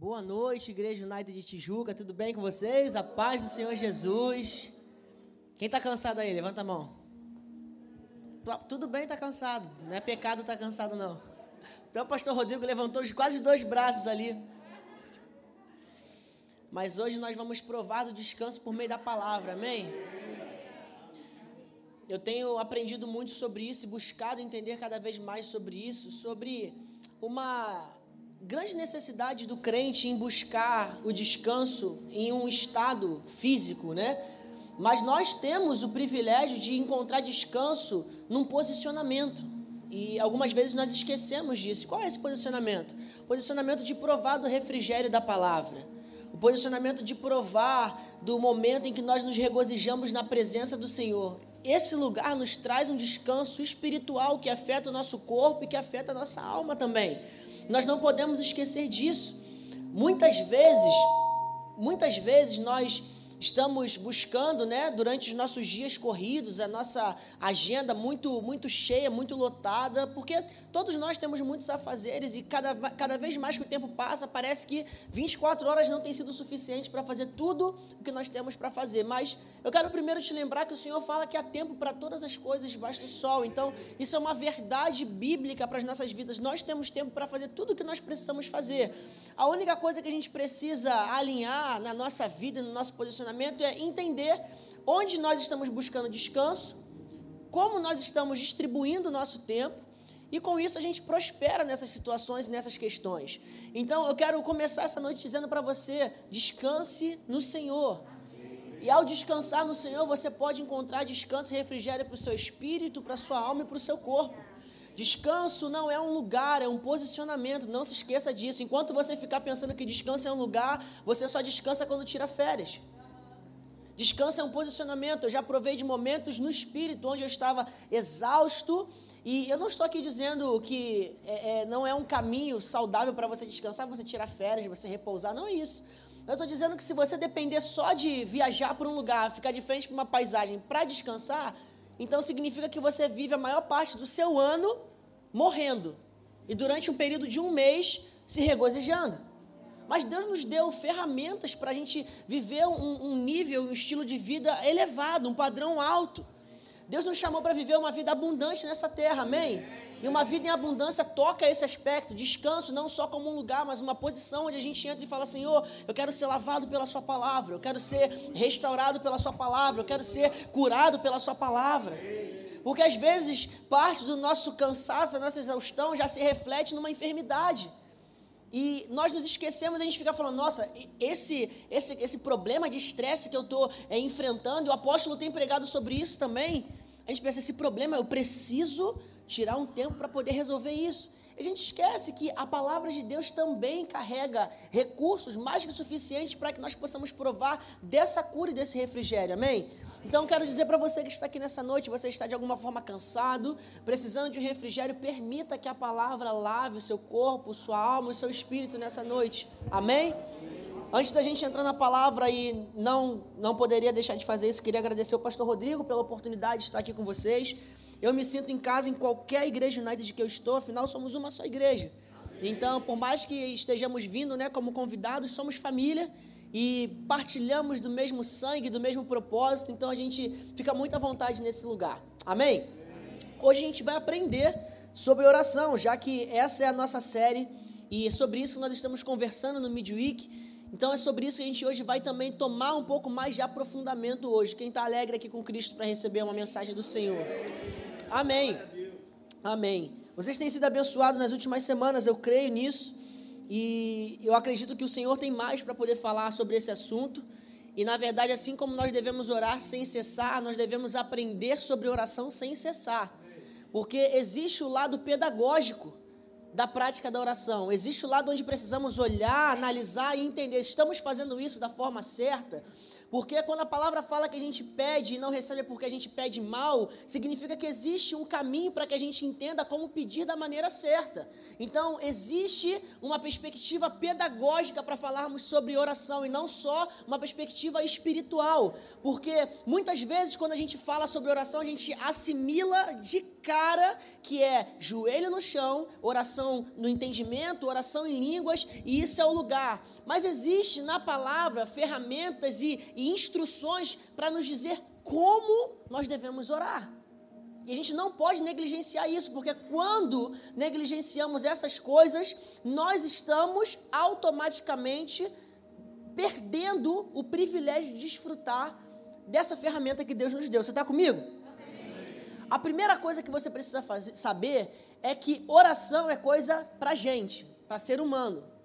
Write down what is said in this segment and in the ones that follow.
Boa noite, Igreja United de Tijuca. Tudo bem com vocês? A paz do Senhor Jesus. Quem está cansado aí? Levanta a mão. Tudo bem, está cansado. Não é pecado estar tá cansado, não. Então o pastor Rodrigo levantou quase dois braços ali. Mas hoje nós vamos provar do descanso por meio da palavra, amém? Eu tenho aprendido muito sobre isso e buscado entender cada vez mais sobre isso, sobre uma grande necessidade do crente em buscar o descanso em um estado físico, né? Mas nós temos o privilégio de encontrar descanso num posicionamento. E algumas vezes nós esquecemos disso. Qual é esse posicionamento? Posicionamento de provar do refrigério da palavra. O posicionamento de provar do momento em que nós nos regozijamos na presença do Senhor. Esse lugar nos traz um descanso espiritual que afeta o nosso corpo e que afeta a nossa alma também. Nós não podemos esquecer disso. Muitas vezes, muitas vezes nós estamos buscando, né, durante os nossos dias corridos, a nossa agenda muito muito cheia, muito lotada, porque todos nós temos muitos afazeres e cada, cada vez mais que o tempo passa, parece que 24 horas não tem sido suficiente para fazer tudo o que nós temos para fazer. Mas eu quero primeiro te lembrar que o Senhor fala que há tempo para todas as coisas debaixo do sol. Então, isso é uma verdade bíblica para as nossas vidas. Nós temos tempo para fazer tudo o que nós precisamos fazer. A única coisa que a gente precisa alinhar na nossa vida, no nosso posicionamento, é entender onde nós estamos buscando descanso, como nós estamos distribuindo o nosso tempo, e com isso a gente prospera nessas situações e nessas questões. Então eu quero começar essa noite dizendo para você: descanse no Senhor. E ao descansar no Senhor, você pode encontrar descanso e refrigério para o seu espírito, para a sua alma e para o seu corpo. Descanso não é um lugar, é um posicionamento. Não se esqueça disso. Enquanto você ficar pensando que descanso é um lugar, você só descansa quando tira férias. Descanso é um posicionamento. Eu já provei de momentos no espírito onde eu estava exausto. E eu não estou aqui dizendo que é, é, não é um caminho saudável para você descansar, você tirar férias, você repousar. Não é isso. Eu estou dizendo que se você depender só de viajar para um lugar, ficar de frente para uma paisagem para descansar, então significa que você vive a maior parte do seu ano morrendo. E durante um período de um mês se regozijando. Mas Deus nos deu ferramentas para a gente viver um, um nível, um estilo de vida elevado, um padrão alto. Deus nos chamou para viver uma vida abundante nessa terra, amém? E uma vida em abundância toca esse aspecto, descanso não só como um lugar, mas uma posição onde a gente entra e fala: Senhor, eu quero ser lavado pela Sua palavra, eu quero ser restaurado pela Sua palavra, eu quero ser curado pela Sua palavra. Porque às vezes parte do nosso cansaço, da nossa exaustão já se reflete numa enfermidade. E nós nos esquecemos, a gente fica falando, nossa, esse, esse, esse problema de estresse que eu estou é, enfrentando, o apóstolo tem pregado sobre isso também. A gente pensa, esse problema, eu preciso tirar um tempo para poder resolver isso. A gente esquece que a palavra de Deus também carrega recursos mais que suficientes para que nós possamos provar dessa cura e desse refrigério, amém? Então quero dizer para você que está aqui nessa noite, você está de alguma forma cansado, precisando de um refrigério, permita que a palavra lave o seu corpo, sua alma e seu espírito nessa noite, amém? Antes da gente entrar na palavra e não, não poderia deixar de fazer isso, queria agradecer ao pastor Rodrigo pela oportunidade de estar aqui com vocês. Eu me sinto em casa em qualquer igreja United que eu estou, afinal somos uma só igreja. Então, por mais que estejamos vindo né, como convidados, somos família e partilhamos do mesmo sangue, do mesmo propósito, então a gente fica muito à vontade nesse lugar. Amém? Hoje a gente vai aprender sobre oração, já que essa é a nossa série e é sobre isso que nós estamos conversando no Midweek. Então é sobre isso que a gente hoje vai também tomar um pouco mais de aprofundamento hoje. Quem está alegre aqui com Cristo para receber uma mensagem do Senhor. Amém. Amém. Vocês têm sido abençoados nas últimas semanas, eu creio nisso. E eu acredito que o Senhor tem mais para poder falar sobre esse assunto. E na verdade, assim como nós devemos orar sem cessar, nós devemos aprender sobre oração sem cessar. Porque existe o lado pedagógico da prática da oração. Existe o lado onde precisamos olhar, analisar e entender estamos fazendo isso da forma certa. Porque quando a palavra fala que a gente pede e não recebe porque a gente pede mal, significa que existe um caminho para que a gente entenda como pedir da maneira certa. Então, existe uma perspectiva pedagógica para falarmos sobre oração e não só uma perspectiva espiritual. Porque muitas vezes, quando a gente fala sobre oração, a gente assimila de cara, que é joelho no chão, oração no entendimento, oração em línguas, e isso é o lugar. Mas existe na palavra ferramentas e, e instruções para nos dizer como nós devemos orar. E a gente não pode negligenciar isso, porque quando negligenciamos essas coisas, nós estamos automaticamente perdendo o privilégio de desfrutar dessa ferramenta que Deus nos deu. Você está comigo? A primeira coisa que você precisa fazer, saber é que oração é coisa para gente, para ser humano.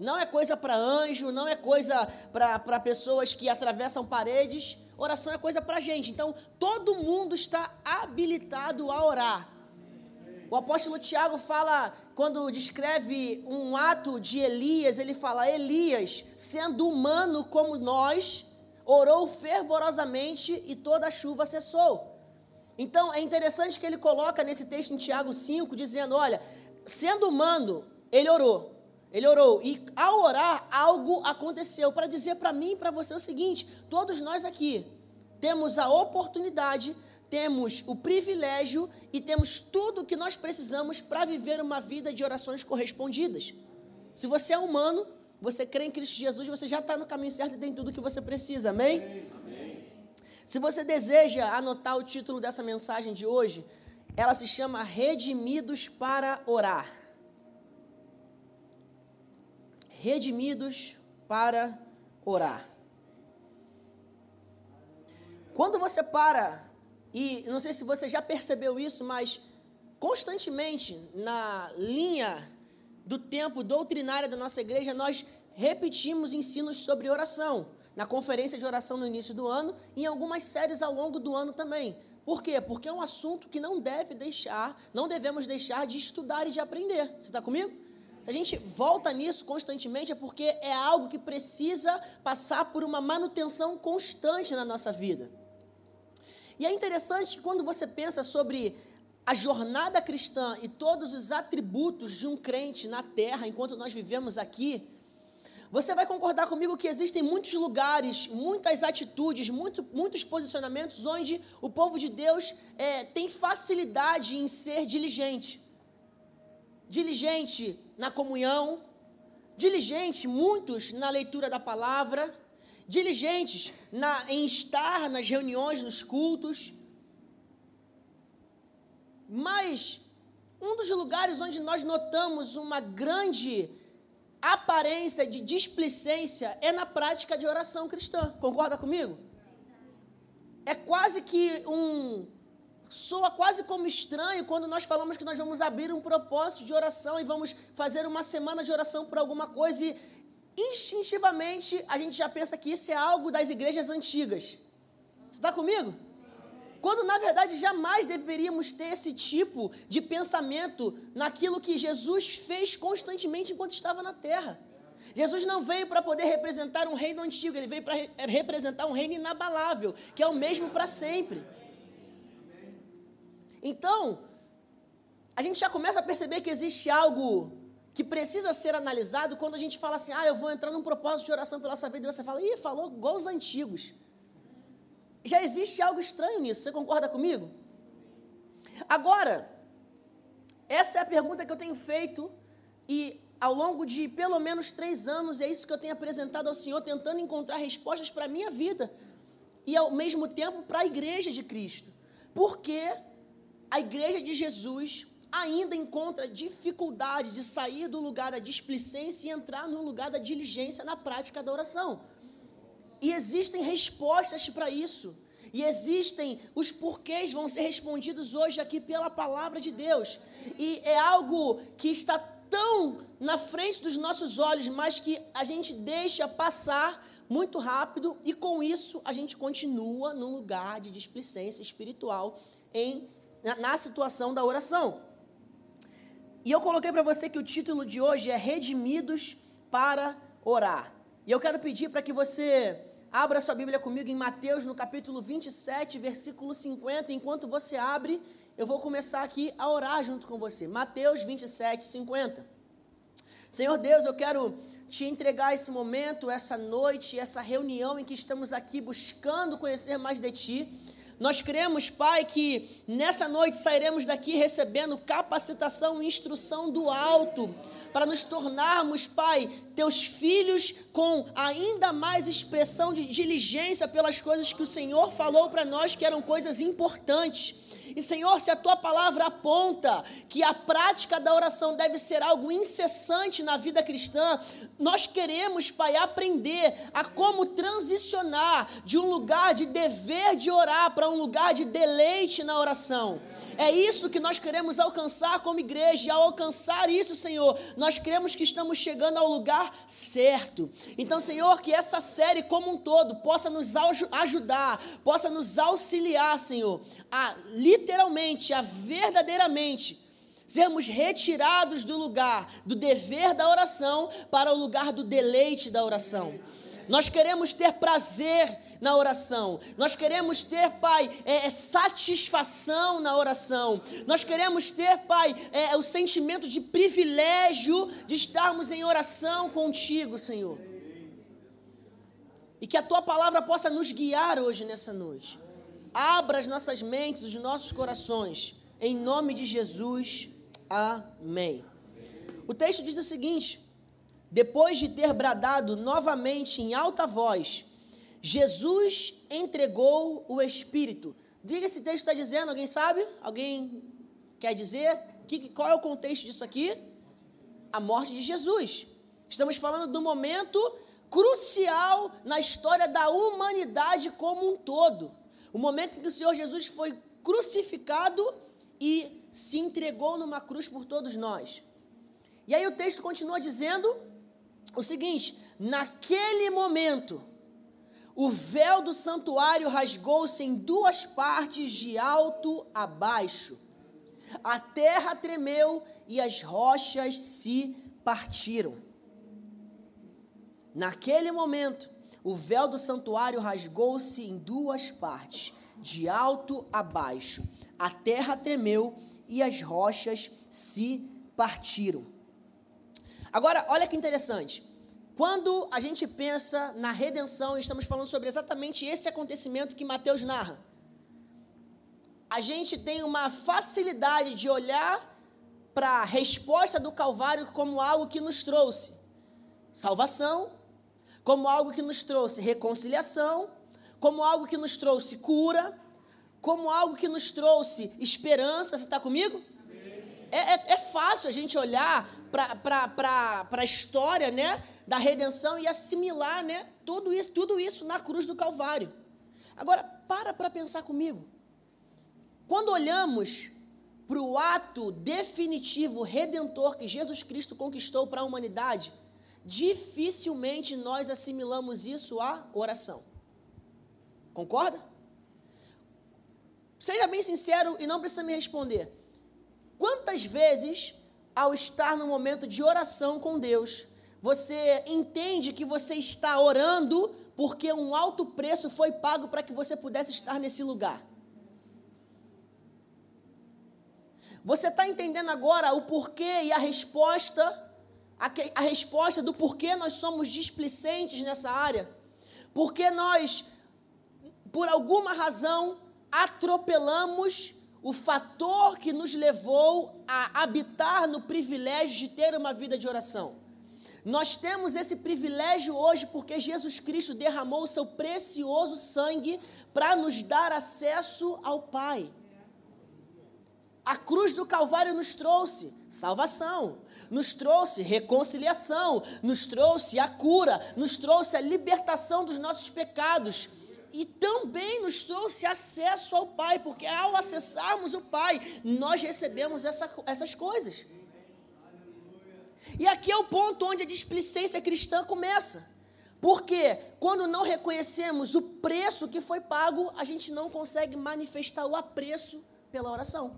Não é coisa para anjo, não é coisa para pessoas que atravessam paredes. Oração é coisa para gente. Então, todo mundo está habilitado a orar. O apóstolo Tiago fala, quando descreve um ato de Elias, ele fala: Elias, sendo humano como nós, orou fervorosamente e toda a chuva cessou. Então é interessante que ele coloca nesse texto em Tiago 5, dizendo: olha, sendo humano, ele orou. Ele orou e ao orar, algo aconteceu para dizer para mim e para você o seguinte: todos nós aqui temos a oportunidade, temos o privilégio e temos tudo o que nós precisamos para viver uma vida de orações correspondidas. Se você é humano, você crê em Cristo Jesus, você já está no caminho certo e tem tudo o que você precisa, amém? amém? Se você deseja anotar o título dessa mensagem de hoje, ela se chama Redimidos para Orar. Redimidos para orar. Quando você para, e não sei se você já percebeu isso, mas constantemente na linha do tempo doutrinária da nossa igreja, nós repetimos ensinos sobre oração. Na conferência de oração no início do ano e em algumas séries ao longo do ano também. Por quê? Porque é um assunto que não deve deixar, não devemos deixar de estudar e de aprender. Você está comigo? A gente volta nisso constantemente, é porque é algo que precisa passar por uma manutenção constante na nossa vida. E é interessante que quando você pensa sobre a jornada cristã e todos os atributos de um crente na terra enquanto nós vivemos aqui, você vai concordar comigo que existem muitos lugares, muitas atitudes, muito, muitos posicionamentos onde o povo de Deus é, tem facilidade em ser diligente. Diligente na comunhão, diligente, muitos na leitura da palavra, diligentes na, em estar nas reuniões, nos cultos, mas um dos lugares onde nós notamos uma grande aparência de displicência é na prática de oração cristã. Concorda comigo? É quase que um. Soa quase como estranho quando nós falamos que nós vamos abrir um propósito de oração e vamos fazer uma semana de oração por alguma coisa e instintivamente a gente já pensa que isso é algo das igrejas antigas. Você está comigo? Quando na verdade jamais deveríamos ter esse tipo de pensamento naquilo que Jesus fez constantemente enquanto estava na terra. Jesus não veio para poder representar um reino antigo, ele veio para re representar um reino inabalável, que é o mesmo para sempre. Então, a gente já começa a perceber que existe algo que precisa ser analisado quando a gente fala assim: ah, eu vou entrar num propósito de oração pela sua vida, e você fala, ih, falou igual os antigos. Já existe algo estranho nisso, você concorda comigo? Agora, essa é a pergunta que eu tenho feito e ao longo de pelo menos três anos é isso que eu tenho apresentado ao Senhor, tentando encontrar respostas para a minha vida e ao mesmo tempo para a igreja de Cristo. Porque a igreja de Jesus ainda encontra dificuldade de sair do lugar da displicência e entrar no lugar da diligência na prática da oração. E existem respostas para isso. E existem os porquês vão ser respondidos hoje aqui pela palavra de Deus. E é algo que está tão na frente dos nossos olhos, mas que a gente deixa passar muito rápido e com isso a gente continua no lugar de displicência espiritual em na, situação da oração. E eu coloquei para você que o título de hoje é Redimidos para orar. E eu quero pedir para que você Abra sua Bíblia comigo em Mateus, no capítulo 27, versículo 50. Enquanto você abre, eu vou começar aqui a orar junto com você. Mateus 27, 50. Senhor Deus, eu quero te entregar esse momento, essa noite, essa reunião em que estamos aqui buscando conhecer mais de Ti. Nós cremos, Pai, que nessa noite sairemos daqui recebendo capacitação e instrução do alto, para nos tornarmos, Pai, teus filhos com ainda mais expressão de diligência pelas coisas que o Senhor falou para nós que eram coisas importantes. E Senhor, se a tua palavra aponta que a prática da oração deve ser algo incessante na vida cristã, nós queremos, Pai, aprender a como transicionar de um lugar de dever de orar para um lugar de deleite na oração. É isso que nós queremos alcançar como igreja. E ao alcançar isso, Senhor, nós cremos que estamos chegando ao lugar certo. Então, Senhor, que essa série como um todo possa nos ajudar, possa nos auxiliar, Senhor, a literalmente, a verdadeiramente sermos retirados do lugar do dever da oração para o lugar do deleite da oração. Nós queremos ter prazer na oração. Nós queremos ter, Pai, é, é, satisfação na oração. Nós queremos ter, Pai, é, o sentimento de privilégio de estarmos em oração contigo, Senhor. E que a tua palavra possa nos guiar hoje nessa noite. Abra as nossas mentes, os nossos corações. Em nome de Jesus. Amém. O texto diz o seguinte: Depois de ter bradado novamente em alta voz, Jesus entregou o Espírito. Diga esse texto está dizendo, alguém sabe? Alguém quer dizer? Que, qual é o contexto disso aqui? A morte de Jesus. Estamos falando do momento crucial na história da humanidade como um todo. O momento em que o Senhor Jesus foi crucificado e se entregou numa cruz por todos nós. E aí o texto continua dizendo o seguinte: naquele momento, o véu do santuário rasgou-se em duas partes, de alto a baixo. A terra tremeu e as rochas se partiram. Naquele momento, o véu do santuário rasgou-se em duas partes, de alto a baixo. A terra tremeu e as rochas se partiram. Agora, olha que interessante. Quando a gente pensa na redenção, estamos falando sobre exatamente esse acontecimento que Mateus narra. A gente tem uma facilidade de olhar para a resposta do Calvário como algo que nos trouxe salvação, como algo que nos trouxe reconciliação, como algo que nos trouxe cura, como algo que nos trouxe esperança. Você está comigo? É, é, é, fácil a gente olhar para a história né, da redenção e assimilar né, tudo, isso, tudo isso na cruz do Calvário. Agora, para para pensar comigo. Quando olhamos para o ato definitivo, redentor que Jesus Cristo conquistou para a humanidade, dificilmente nós assimilamos isso à oração. Concorda? Seja bem sincero e não precisa me responder. Quantas vezes, ao estar no momento de oração com Deus, você entende que você está orando porque um alto preço foi pago para que você pudesse estar nesse lugar? Você está entendendo agora o porquê e a resposta, a, a resposta do porquê nós somos displicentes nessa área? Porque nós, por alguma razão, atropelamos o fator que nos levou a habitar no privilégio de ter uma vida de oração. Nós temos esse privilégio hoje porque Jesus Cristo derramou o seu precioso sangue para nos dar acesso ao Pai. A cruz do Calvário nos trouxe salvação, nos trouxe reconciliação, nos trouxe a cura, nos trouxe a libertação dos nossos pecados e também nos trouxe acesso ao Pai, porque ao acessarmos o Pai, nós recebemos essa, essas coisas. E aqui é o ponto onde a displicência cristã começa. Porque quando não reconhecemos o preço que foi pago, a gente não consegue manifestar o apreço pela oração.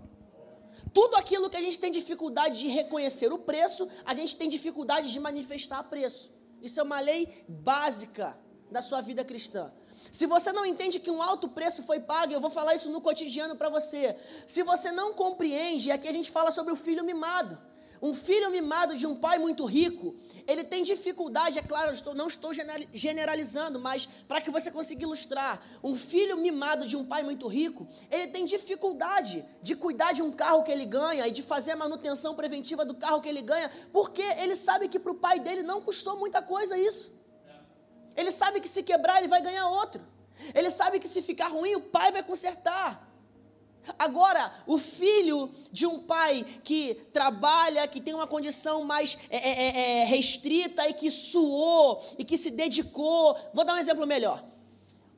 Tudo aquilo que a gente tem dificuldade de reconhecer o preço, a gente tem dificuldade de manifestar preço. Isso é uma lei básica da sua vida cristã. Se você não entende que um alto preço foi pago, eu vou falar isso no cotidiano para você. Se você não compreende, aqui a gente fala sobre o filho mimado. um filho mimado de um pai muito rico, ele tem dificuldde, é claro, estou, não estou generalizando, mas para que você consiga ilustrar, um filho mimado de um pai muito rico, ele tem dificuldade de cuidar de um carro que ele ganha e de fazer a manutenção preventiva do carro que ele ganha, porque ele sabe que para o pai dele não custou muita coisa isso. Ele sabe que se quebrar ele vai ganhar outro. Ele sabe que se ficar ruim o pai vai consertar. Agora, o filho de um pai que trabalha, que tem uma condição mais é, é, é, é, restrita e que suou e que se dedicou. Vou dar um exemplo melhor.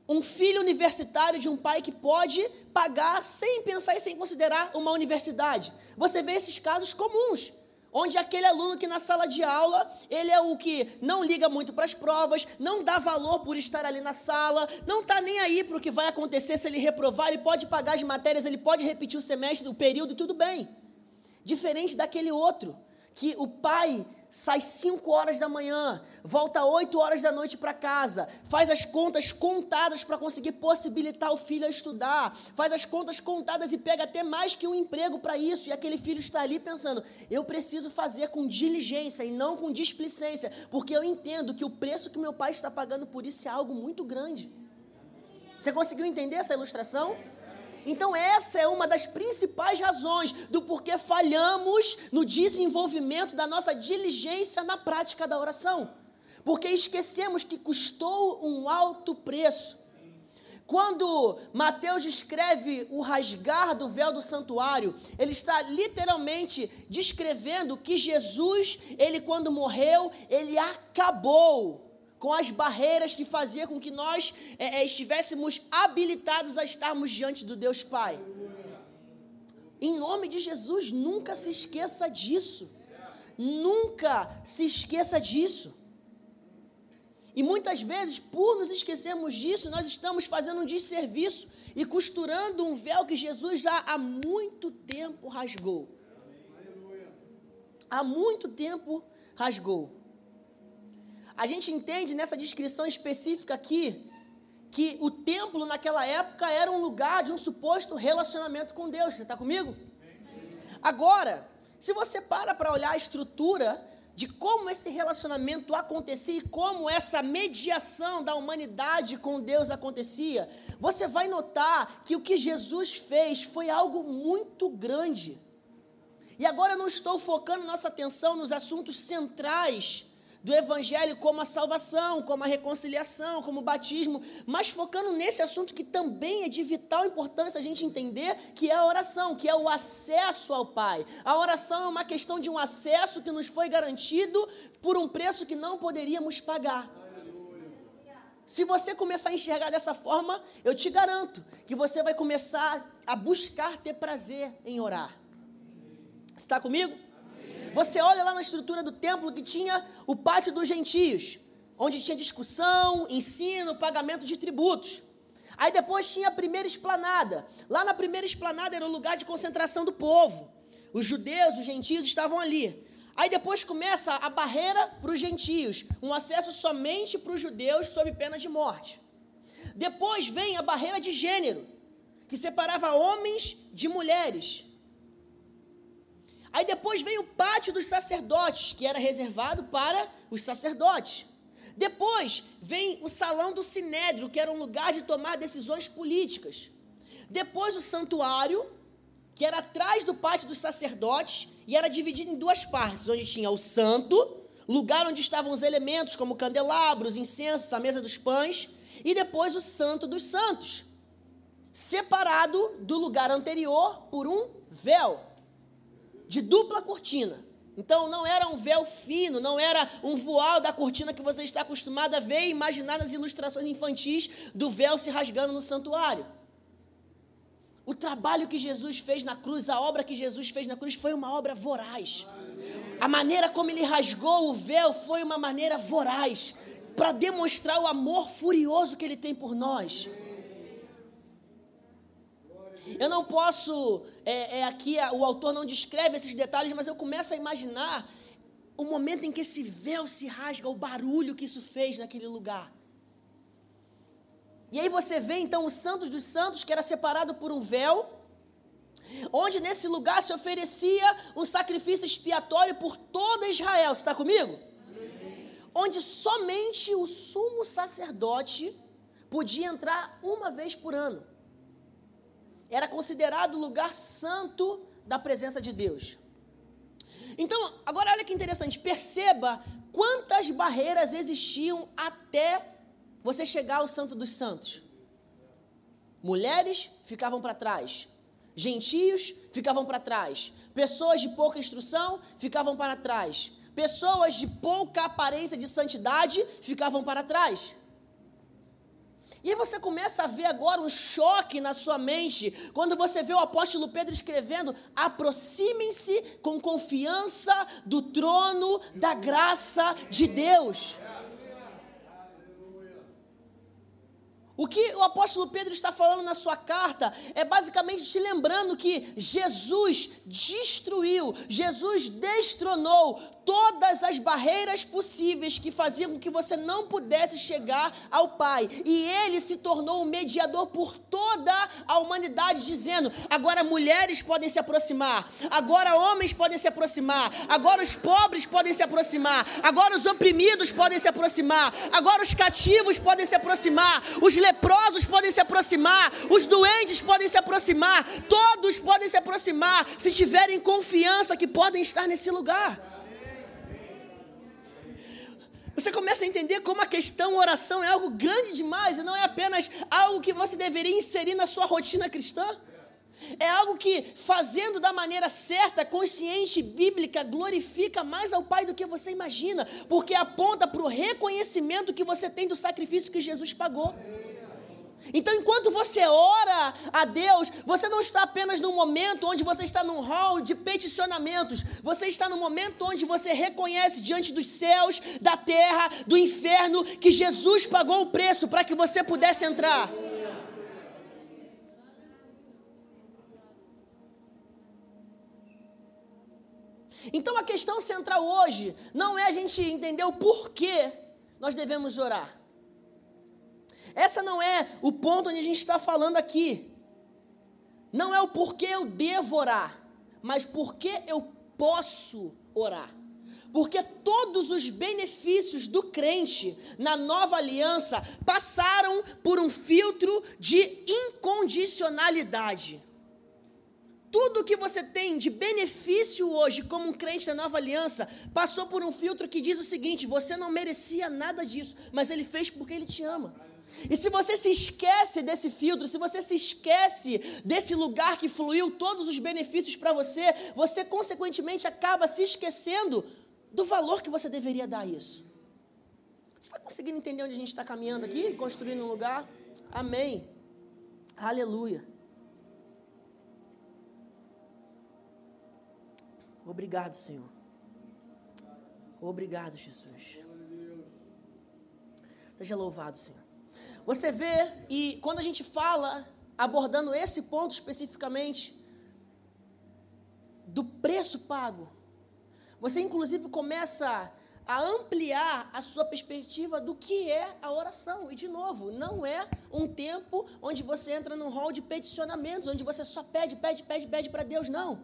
Um filho universitário de um pai que pode pagar sem pensar e sem considerar uma universidade. Você vê esses casos comuns onde aquele aluno que na sala de aula, ele é o que não liga muito para as provas, não dá valor por estar ali na sala, não está nem aí para o que vai acontecer se ele reprovar, ele pode pagar as matérias, ele pode repetir o semestre, o período tudo bem. Diferente daquele outro, que o pai sai 5 horas da manhã, volta 8 horas da noite para casa, faz as contas contadas para conseguir possibilitar o filho a estudar, faz as contas contadas e pega até mais que um emprego para isso, e aquele filho está ali pensando: eu preciso fazer com diligência e não com displicência, porque eu entendo que o preço que meu pai está pagando por isso é algo muito grande. Você conseguiu entender essa ilustração? Então, essa é uma das principais razões do porquê falhamos no desenvolvimento da nossa diligência na prática da oração. Porque esquecemos que custou um alto preço. Quando Mateus escreve o rasgar do véu do santuário, ele está literalmente descrevendo que Jesus, ele quando morreu, ele acabou com as barreiras que fazia com que nós é, estivéssemos habilitados a estarmos diante do Deus Pai. Em nome de Jesus, nunca se esqueça disso. Nunca se esqueça disso. E muitas vezes, por nos esquecermos disso, nós estamos fazendo um desserviço e costurando um véu que Jesus já há muito tempo rasgou. Há muito tempo rasgou. A gente entende nessa descrição específica aqui que o templo naquela época era um lugar de um suposto relacionamento com Deus. Você está comigo? Agora, se você para para olhar a estrutura de como esse relacionamento acontecia e como essa mediação da humanidade com Deus acontecia, você vai notar que o que Jesus fez foi algo muito grande. E agora eu não estou focando nossa atenção nos assuntos centrais do Evangelho como a salvação, como a reconciliação, como o batismo, mas focando nesse assunto que também é de vital importância a gente entender, que é a oração, que é o acesso ao Pai. A oração é uma questão de um acesso que nos foi garantido por um preço que não poderíamos pagar. Se você começar a enxergar dessa forma, eu te garanto que você vai começar a buscar ter prazer em orar. Está comigo? Você olha lá na estrutura do templo que tinha o pátio dos gentios, onde tinha discussão, ensino, pagamento de tributos. Aí depois tinha a primeira esplanada. Lá na primeira esplanada era o lugar de concentração do povo. Os judeus, os gentios estavam ali. Aí depois começa a barreira para os gentios, um acesso somente para os judeus sob pena de morte. Depois vem a barreira de gênero, que separava homens de mulheres. Aí depois vem o pátio dos sacerdotes, que era reservado para os sacerdotes. Depois vem o salão do sinédrio, que era um lugar de tomar decisões políticas. Depois o santuário, que era atrás do pátio dos sacerdotes e era dividido em duas partes, onde tinha o santo, lugar onde estavam os elementos como candelabros, incensos, a mesa dos pães, e depois o santo dos santos, separado do lugar anterior por um véu de dupla cortina. Então não era um véu fino, não era um voal da cortina que você está acostumado a ver e imaginar nas ilustrações infantis do véu se rasgando no santuário. O trabalho que Jesus fez na cruz, a obra que Jesus fez na cruz foi uma obra voraz. A maneira como ele rasgou o véu foi uma maneira voraz para demonstrar o amor furioso que ele tem por nós. Eu não posso, é, é, aqui o autor não descreve esses detalhes, mas eu começo a imaginar o momento em que esse véu se rasga, o barulho que isso fez naquele lugar. E aí você vê então o Santos dos Santos, que era separado por um véu. onde nesse lugar se oferecia um sacrifício expiatório por toda Israel. Você está comigo? Onde somente o sumo sacerdote podia entrar uma vez por ano. Era considerado lugar santo da presença de Deus. Então, agora olha que interessante, perceba quantas barreiras existiam até você chegar ao Santo dos Santos. Mulheres ficavam para trás, gentios ficavam para trás, pessoas de pouca instrução ficavam para trás, pessoas de pouca aparência de santidade ficavam para trás. E aí você começa a ver agora um choque na sua mente, quando você vê o apóstolo Pedro escrevendo: aproximem-se com confiança do trono da graça de Deus. O que o apóstolo Pedro está falando na sua carta é basicamente te lembrando que Jesus destruiu, Jesus destronou todas as barreiras possíveis que faziam com que você não pudesse chegar ao Pai. E ele se tornou o mediador por toda a humanidade, dizendo: agora mulheres podem se aproximar, agora homens podem se aproximar, agora os pobres podem se aproximar, agora os oprimidos podem se aproximar, agora os cativos podem se aproximar, os leprosos podem se aproximar, os doentes podem se aproximar, todos podem se aproximar se tiverem confiança que podem estar nesse lugar. Você começa a entender como a questão oração é algo grande demais e não é apenas algo que você deveria inserir na sua rotina cristã. É algo que, fazendo da maneira certa, consciente, bíblica, glorifica mais ao Pai do que você imagina, porque aponta para o reconhecimento que você tem do sacrifício que Jesus pagou. Então, enquanto você ora a Deus, você não está apenas num momento onde você está num hall de peticionamentos, você está num momento onde você reconhece diante dos céus, da terra, do inferno, que Jesus pagou o preço para que você pudesse entrar. Então a questão central hoje não é a gente entender o porquê nós devemos orar. Essa não é o ponto onde a gente está falando aqui. Não é o porquê eu devo orar, mas porquê eu posso orar. Porque todos os benefícios do crente na nova aliança passaram por um filtro de incondicionalidade. Tudo que você tem de benefício hoje como um crente da nova aliança passou por um filtro que diz o seguinte: você não merecia nada disso, mas ele fez porque ele te ama. E se você se esquece desse filtro, se você se esquece desse lugar que fluiu todos os benefícios para você, você consequentemente acaba se esquecendo do valor que você deveria dar a isso. Você está conseguindo entender onde a gente está caminhando aqui? Construindo um lugar? Amém. Aleluia. Obrigado, Senhor. Obrigado, Jesus. Seja louvado, Senhor. Você vê, e quando a gente fala, abordando esse ponto especificamente, do preço pago, você inclusive começa a ampliar a sua perspectiva do que é a oração. E, de novo, não é um tempo onde você entra num hall de peticionamentos, onde você só pede, pede, pede, pede para Deus, não.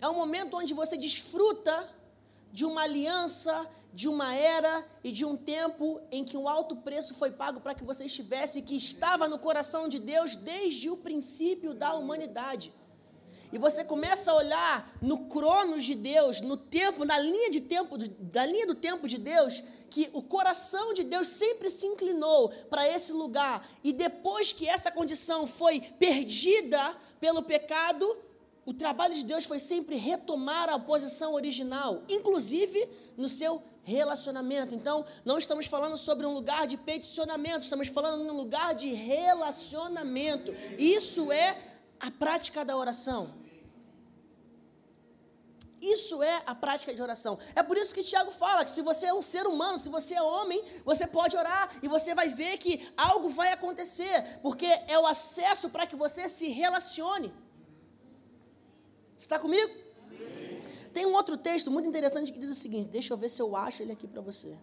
É um momento onde você desfruta de uma aliança, de uma era e de um tempo em que um alto preço foi pago para que você estivesse, que estava no coração de Deus desde o princípio da humanidade. E você começa a olhar no cronos de Deus, no tempo, na linha de tempo, da linha do tempo de Deus, que o coração de Deus sempre se inclinou para esse lugar. E depois que essa condição foi perdida pelo pecado, o trabalho de Deus foi sempre retomar a posição original, inclusive no seu relacionamento. Então, não estamos falando sobre um lugar de peticionamento, estamos falando num lugar de relacionamento. Isso é a prática da oração. Isso é a prática de oração. É por isso que Tiago fala que se você é um ser humano, se você é homem, você pode orar e você vai ver que algo vai acontecer, porque é o acesso para que você se relacione. Está comigo? Tem um outro texto muito interessante que diz o seguinte: deixa eu ver se eu acho ele aqui para você.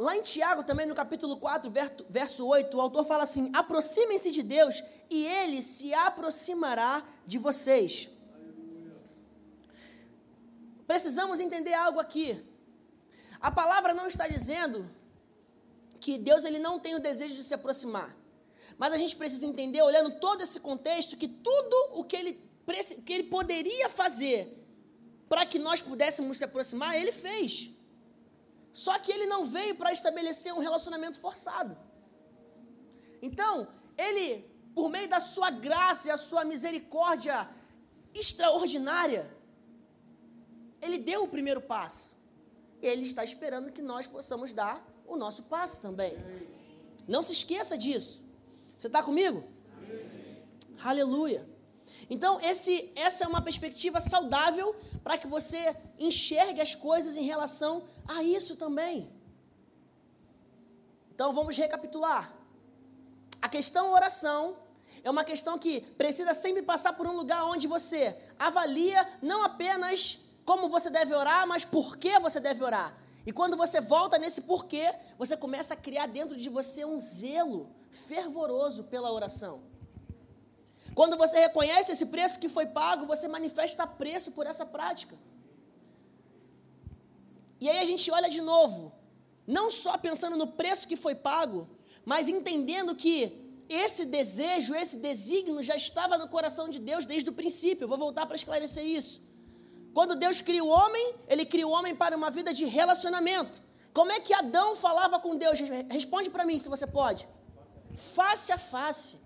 lá em Tiago, também no capítulo 4, verso 8, o autor fala assim: aproximem-se de Deus e ele se aproximará de vocês. Precisamos entender algo aqui. A palavra não está dizendo que Deus ele não tem o desejo de se aproximar. Mas a gente precisa entender, olhando todo esse contexto, que tudo o que ele, que ele poderia fazer para que nós pudéssemos se aproximar, ele fez. Só que ele não veio para estabelecer um relacionamento forçado. Então, ele, por meio da sua graça e a sua misericórdia extraordinária, ele deu o primeiro passo. Ele está esperando que nós possamos dar o nosso passo também. Não se esqueça disso. Você está comigo? Amém. Aleluia. Então, esse, essa é uma perspectiva saudável para que você enxergue as coisas em relação a isso também. Então, vamos recapitular. A questão oração é uma questão que precisa sempre passar por um lugar onde você avalia não apenas como você deve orar, mas por que você deve orar. E quando você volta nesse porquê, você começa a criar dentro de você um zelo fervoroso pela oração. Quando você reconhece esse preço que foi pago, você manifesta preço por essa prática. E aí a gente olha de novo, não só pensando no preço que foi pago, mas entendendo que esse desejo, esse desígnio já estava no coração de Deus desde o princípio. Vou voltar para esclarecer isso. Quando Deus cria o homem, ele cria o homem para uma vida de relacionamento. Como é que Adão falava com Deus? Responde para mim se você pode. Face a face.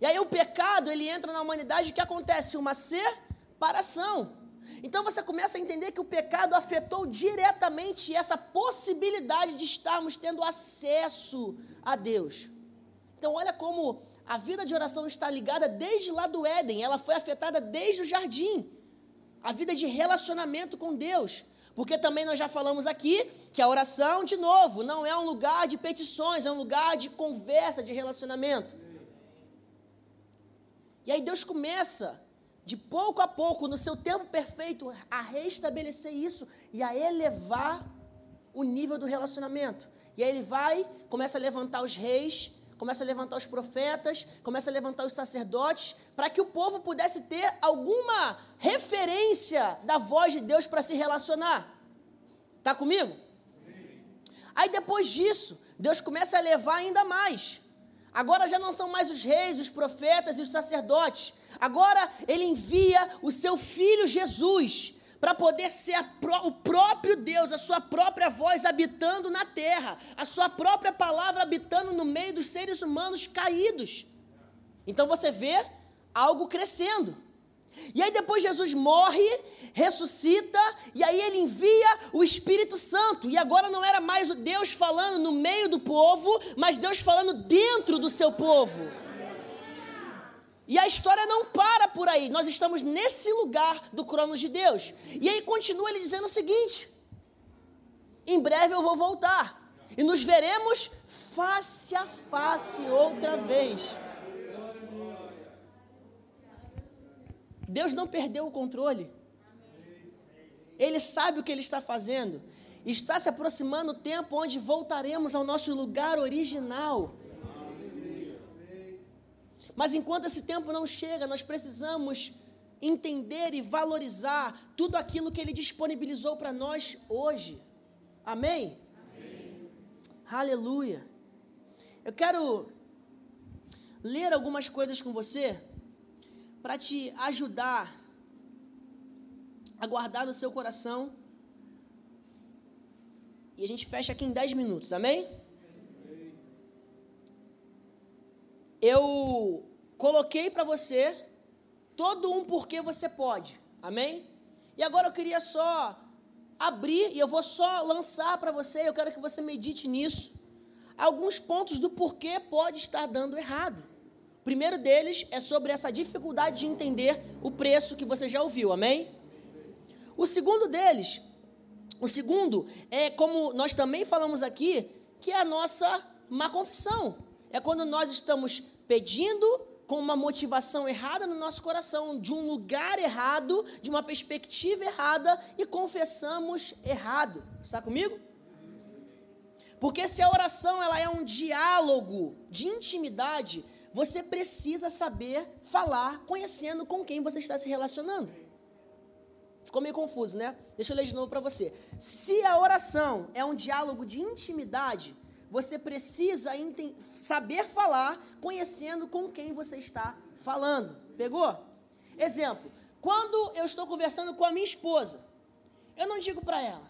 E aí o pecado, ele entra na humanidade, o que acontece? Uma separação. Então você começa a entender que o pecado afetou diretamente essa possibilidade de estarmos tendo acesso a Deus. Então olha como a vida de oração está ligada desde lá do Éden, ela foi afetada desde o jardim a vida de relacionamento com Deus. Porque também nós já falamos aqui que a oração, de novo, não é um lugar de petições, é um lugar de conversa, de relacionamento. E aí Deus começa, de pouco a pouco, no seu tempo perfeito, a restabelecer isso e a elevar o nível do relacionamento. E aí ele vai, começa a levantar os reis, começa a levantar os profetas, começa a levantar os sacerdotes, para que o povo pudesse ter alguma referência da voz de Deus para se relacionar. Está comigo? Aí depois disso, Deus começa a levar ainda mais. Agora já não são mais os reis, os profetas e os sacerdotes. Agora ele envia o seu filho Jesus para poder ser pró o próprio Deus, a sua própria voz habitando na terra, a sua própria palavra habitando no meio dos seres humanos caídos. Então você vê algo crescendo. E aí depois Jesus morre, ressuscita, e aí ele envia o Espírito Santo. E agora não era mais o Deus falando no meio do povo, mas Deus falando dentro do seu povo. E a história não para por aí. Nós estamos nesse lugar do Cronos de Deus. E aí continua ele dizendo o seguinte: em breve eu vou voltar. E nos veremos face a face outra vez. Deus não perdeu o controle. Ele sabe o que ele está fazendo. Está se aproximando o tempo onde voltaremos ao nosso lugar original. Mas enquanto esse tempo não chega, nós precisamos entender e valorizar tudo aquilo que Ele disponibilizou para nós hoje. Amém? Amém? Aleluia. Eu quero ler algumas coisas com você para te ajudar a guardar no seu coração. E a gente fecha aqui em 10 minutos, amém? Eu coloquei para você todo um porquê você pode. Amém? E agora eu queria só abrir e eu vou só lançar para você, eu quero que você medite nisso. Alguns pontos do porquê pode estar dando errado. O primeiro deles é sobre essa dificuldade de entender o preço que você já ouviu, amém? O segundo deles, o segundo é como nós também falamos aqui, que é a nossa má confissão. É quando nós estamos pedindo com uma motivação errada no nosso coração, de um lugar errado, de uma perspectiva errada e confessamos errado. Está comigo? Porque se a oração ela é um diálogo de intimidade, você precisa saber falar conhecendo com quem você está se relacionando. Ficou meio confuso, né? Deixa eu ler de novo para você. Se a oração é um diálogo de intimidade, você precisa saber falar conhecendo com quem você está falando. Pegou? Exemplo: quando eu estou conversando com a minha esposa, eu não digo para ela,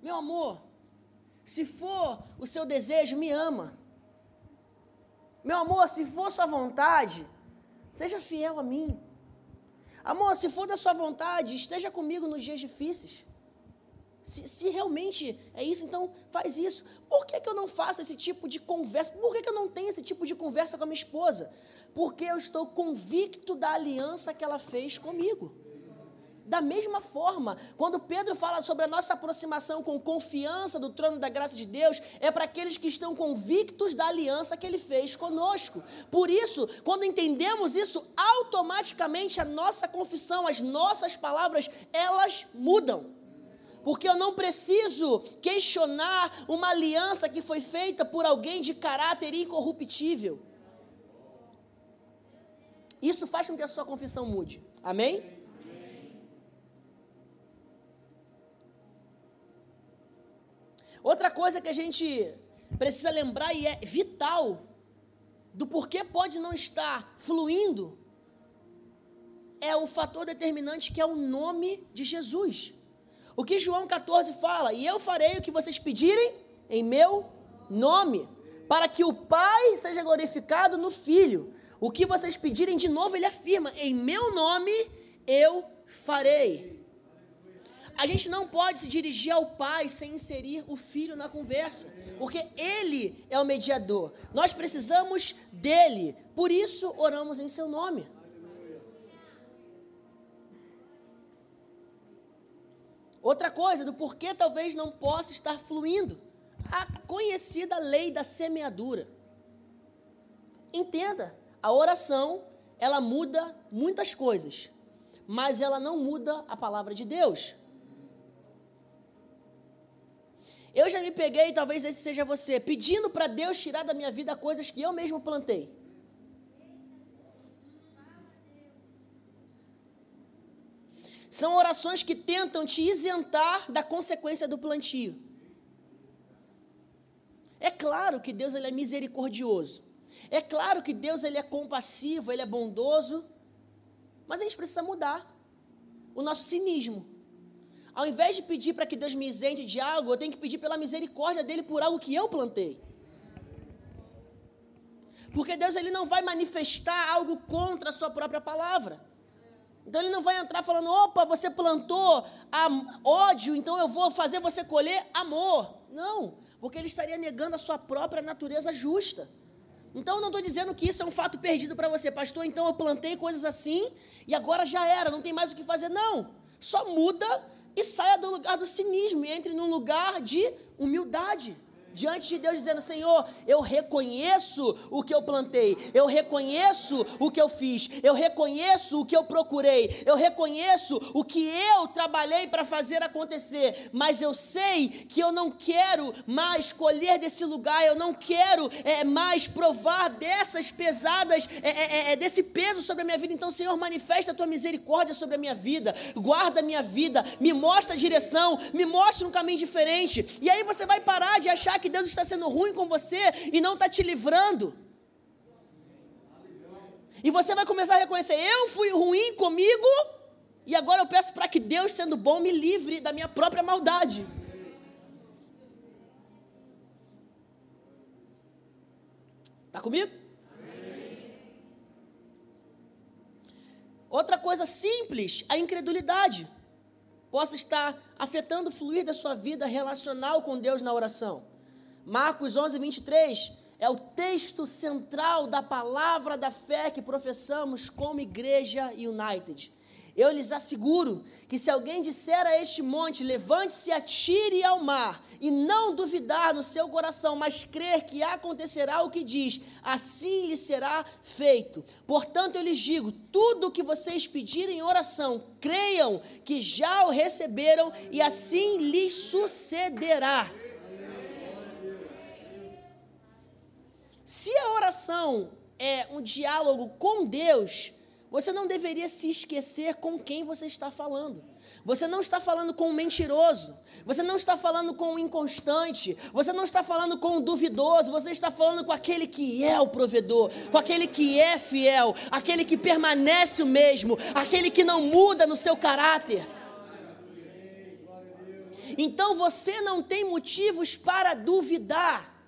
meu amor, se for o seu desejo, me ama. Meu amor, se for sua vontade, seja fiel a mim. Amor, se for da sua vontade, esteja comigo nos dias difíceis. Se, se, realmente é isso, então faz isso. Por que, que eu não faço esse tipo de conversa? Por que, que eu não tenho esse tipo de conversa com a minha esposa? Porque eu estou convicto da aliança que ela fez comigo. Da mesma forma, quando Pedro fala sobre a nossa aproximação com confiança do trono da graça de Deus, é para aqueles que estão convictos da aliança que ele fez conosco. Por isso, quando entendemos isso, automaticamente a nossa confissão, as nossas palavras, elas mudam. Porque eu não preciso questionar uma aliança que foi feita por alguém de caráter incorruptível. Isso faz com que a sua confissão mude. Amém? Outra coisa que a gente precisa lembrar e é vital do porquê pode não estar fluindo é o fator determinante que é o nome de Jesus. O que João 14 fala? E eu farei o que vocês pedirem em meu nome, para que o Pai seja glorificado no Filho. O que vocês pedirem, de novo, ele afirma: em meu nome eu farei. A gente não pode se dirigir ao Pai sem inserir o Filho na conversa, porque Ele é o mediador. Nós precisamos dele, por isso oramos em Seu nome. Outra coisa, do porquê talvez não possa estar fluindo, a conhecida lei da semeadura. Entenda, a oração, ela muda muitas coisas, mas ela não muda a palavra de Deus. Eu já me peguei, talvez esse seja você, pedindo para Deus tirar da minha vida coisas que eu mesmo plantei. São orações que tentam te isentar da consequência do plantio. É claro que Deus ele é misericordioso. É claro que Deus ele é compassivo, ele é bondoso. Mas a gente precisa mudar o nosso cinismo. Ao invés de pedir para que Deus me isente de algo, eu tenho que pedir pela misericórdia dele por algo que eu plantei. Porque Deus ele não vai manifestar algo contra a sua própria palavra. Então ele não vai entrar falando: "Opa, você plantou ódio, então eu vou fazer você colher amor". Não, porque ele estaria negando a sua própria natureza justa. Então eu não estou dizendo que isso é um fato perdido para você, pastor. Então eu plantei coisas assim e agora já era, não tem mais o que fazer. Não, só muda e saia do lugar do cinismo e entre num lugar de humildade diante de Deus dizendo: Senhor, eu reconheço o que eu plantei, eu reconheço o que eu fiz, eu reconheço o que eu procurei, eu reconheço o que eu trabalhei para fazer acontecer, mas eu sei que eu não quero mais colher desse lugar, eu não quero é, mais provar dessas pesadas, é, é, é, desse peso sobre a minha vida. Então, Senhor, manifesta a tua misericórdia sobre a minha vida, guarda a minha vida, me mostra a direção, me mostra um caminho diferente, e aí você vai parar de achar que Deus está sendo ruim com você e não está te livrando. E você vai começar a reconhecer: eu fui ruim comigo, e agora eu peço para que Deus, sendo bom, me livre da minha própria maldade. Está comigo? Outra coisa simples, a incredulidade. Possa estar afetando o fluir da sua vida relacional com Deus na oração. Marcos 11, 23 é o texto central da palavra da fé que professamos como igreja United. Eu lhes asseguro que se alguém disser a este monte, levante-se e atire ao mar, e não duvidar no seu coração, mas crer que acontecerá o que diz, assim lhe será feito. Portanto, eu lhes digo: tudo o que vocês pedirem em oração, creiam que já o receberam, e assim lhes sucederá. Se a oração é um diálogo com Deus, você não deveria se esquecer com quem você está falando. Você não está falando com um mentiroso. Você não está falando com um inconstante. Você não está falando com um duvidoso. Você está falando com aquele que é o provedor, com aquele que é fiel, aquele que permanece o mesmo, aquele que não muda no seu caráter. Então você não tem motivos para duvidar.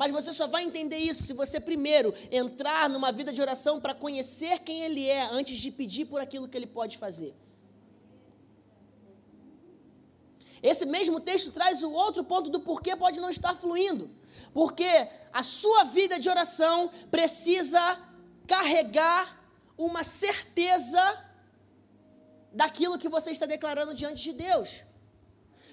Mas você só vai entender isso se você primeiro entrar numa vida de oração para conhecer quem Ele é antes de pedir por aquilo que Ele pode fazer. Esse mesmo texto traz o outro ponto do porquê pode não estar fluindo. Porque a sua vida de oração precisa carregar uma certeza daquilo que você está declarando diante de Deus.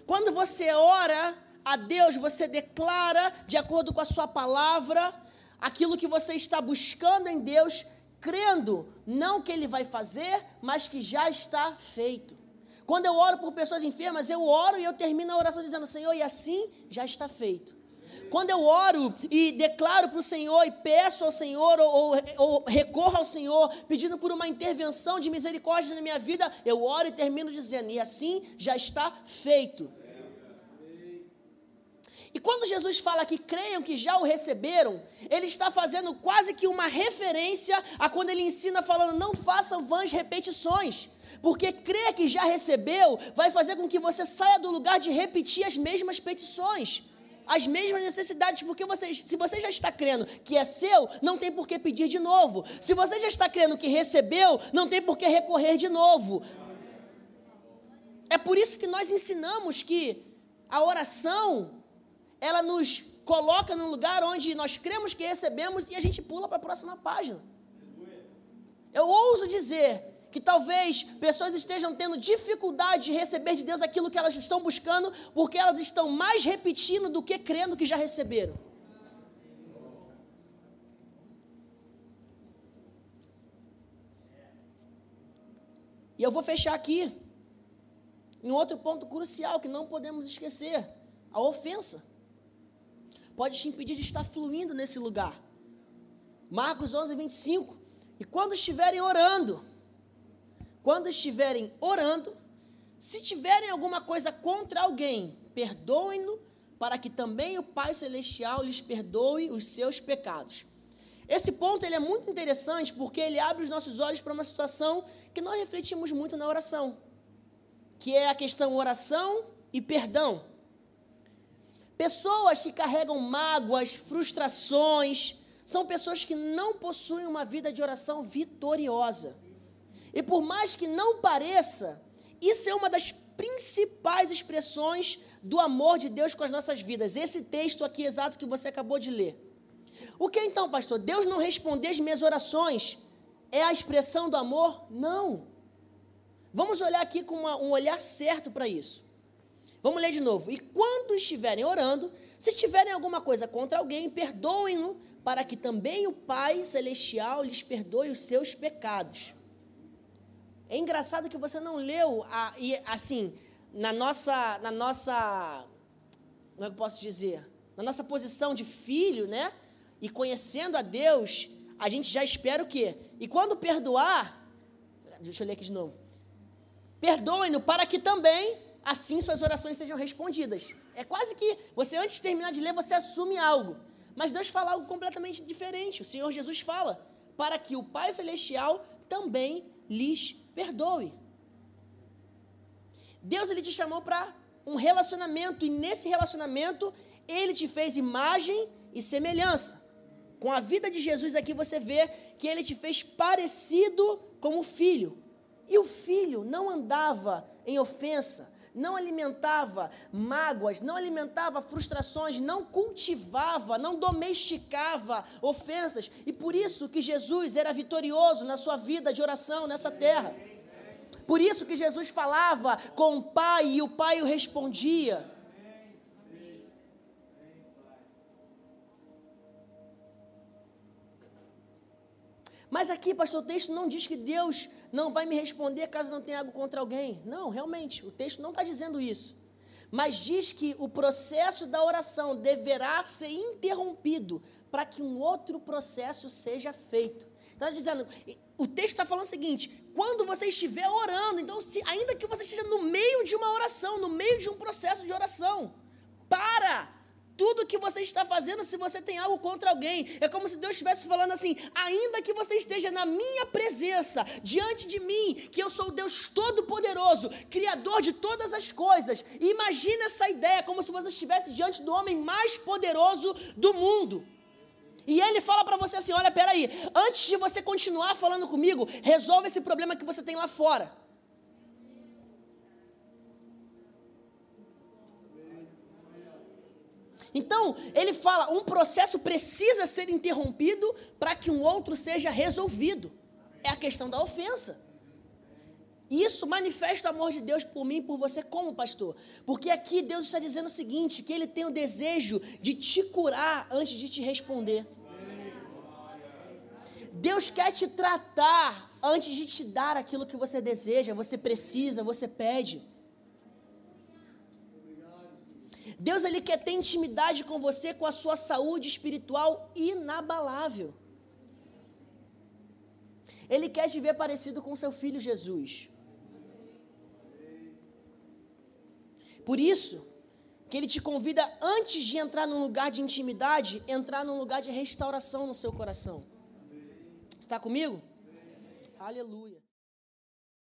Quando você ora, a Deus, você declara, de acordo com a sua palavra, aquilo que você está buscando em Deus, crendo, não que Ele vai fazer, mas que já está feito. Quando eu oro por pessoas enfermas, eu oro e eu termino a oração dizendo: Senhor, e assim já está feito. Quando eu oro e declaro para o Senhor e peço ao Senhor ou, ou, ou, recorro ao Senhor pedindo por uma intervenção de misericórdia na minha vida, eu oro e termino dizendo: e assim já está feito. E quando Jesus fala que creiam que já o receberam, ele está fazendo quase que uma referência a quando ele ensina falando: não façam vãs repetições. Porque crer que já recebeu vai fazer com que você saia do lugar de repetir as mesmas petições, as mesmas necessidades, porque você, se você já está crendo que é seu, não tem por que pedir de novo. Se você já está crendo que recebeu, não tem por que recorrer de novo. É por isso que nós ensinamos que a oração ela nos coloca num lugar onde nós cremos que recebemos e a gente pula para a próxima página. Eu ouso dizer que talvez pessoas estejam tendo dificuldade de receber de Deus aquilo que elas estão buscando, porque elas estão mais repetindo do que crendo que já receberam. E eu vou fechar aqui em outro ponto crucial que não podemos esquecer: a ofensa pode te impedir de estar fluindo nesse lugar. Marcos 11, 25. E quando estiverem orando, quando estiverem orando, se tiverem alguma coisa contra alguém, perdoem-no, para que também o Pai Celestial lhes perdoe os seus pecados. Esse ponto ele é muito interessante porque ele abre os nossos olhos para uma situação que nós refletimos muito na oração, que é a questão oração e perdão. Pessoas que carregam mágoas, frustrações, são pessoas que não possuem uma vida de oração vitoriosa. E por mais que não pareça, isso é uma das principais expressões do amor de Deus com as nossas vidas. Esse texto aqui exato que você acabou de ler. O que então, pastor? Deus não responder as minhas orações é a expressão do amor? Não. Vamos olhar aqui com uma, um olhar certo para isso. Vamos ler de novo. E quando estiverem orando, se tiverem alguma coisa contra alguém, perdoem-no, para que também o Pai Celestial lhes perdoe os seus pecados. É engraçado que você não leu, a, e, assim, na nossa, na nossa, como é que eu posso dizer? Na nossa posição de filho, né? E conhecendo a Deus, a gente já espera o quê? E quando perdoar, deixa eu ler aqui de novo. Perdoem-no para que também assim suas orações sejam respondidas. É quase que você, antes de terminar de ler, você assume algo. Mas Deus fala algo completamente diferente. O Senhor Jesus fala para que o Pai Celestial também lhes perdoe. Deus ele te chamou para um relacionamento e nesse relacionamento ele te fez imagem e semelhança. Com a vida de Jesus aqui você vê que ele te fez parecido com o filho. E o filho não andava em ofensa, não alimentava mágoas, não alimentava frustrações, não cultivava, não domesticava ofensas. E por isso que Jesus era vitorioso na sua vida de oração nessa terra. Por isso que Jesus falava com o Pai e o Pai o respondia. Mas aqui, pastor, o texto não diz que Deus não vai me responder caso não tenha algo contra alguém. Não, realmente, o texto não está dizendo isso. mas diz que o processo da oração deverá ser interrompido para que um outro processo seja feito. Está dizendo, o texto está falando o seguinte: quando você estiver orando, então, se, ainda que você esteja no meio de uma oração, no meio de um processo de oração, para tudo que você está fazendo se você tem algo contra alguém. É como se Deus estivesse falando assim: ainda que você esteja na minha presença, diante de mim, que eu sou o Deus Todo-Poderoso, Criador de todas as coisas. Imagine essa ideia, como se você estivesse diante do homem mais poderoso do mundo. E ele fala para você assim: olha, peraí, antes de você continuar falando comigo, resolve esse problema que você tem lá fora. Então, ele fala: um processo precisa ser interrompido para que um outro seja resolvido. É a questão da ofensa. Isso manifesta o amor de Deus por mim e por você, como pastor. Porque aqui Deus está dizendo o seguinte: que Ele tem o desejo de te curar antes de te responder. Deus quer te tratar antes de te dar aquilo que você deseja, você precisa, você pede. Deus ele quer ter intimidade com você, com a sua saúde espiritual inabalável. Ele quer te ver parecido com seu filho Jesus. Por isso, que ele te convida, antes de entrar num lugar de intimidade, entrar num lugar de restauração no seu coração. Está comigo? Aleluia.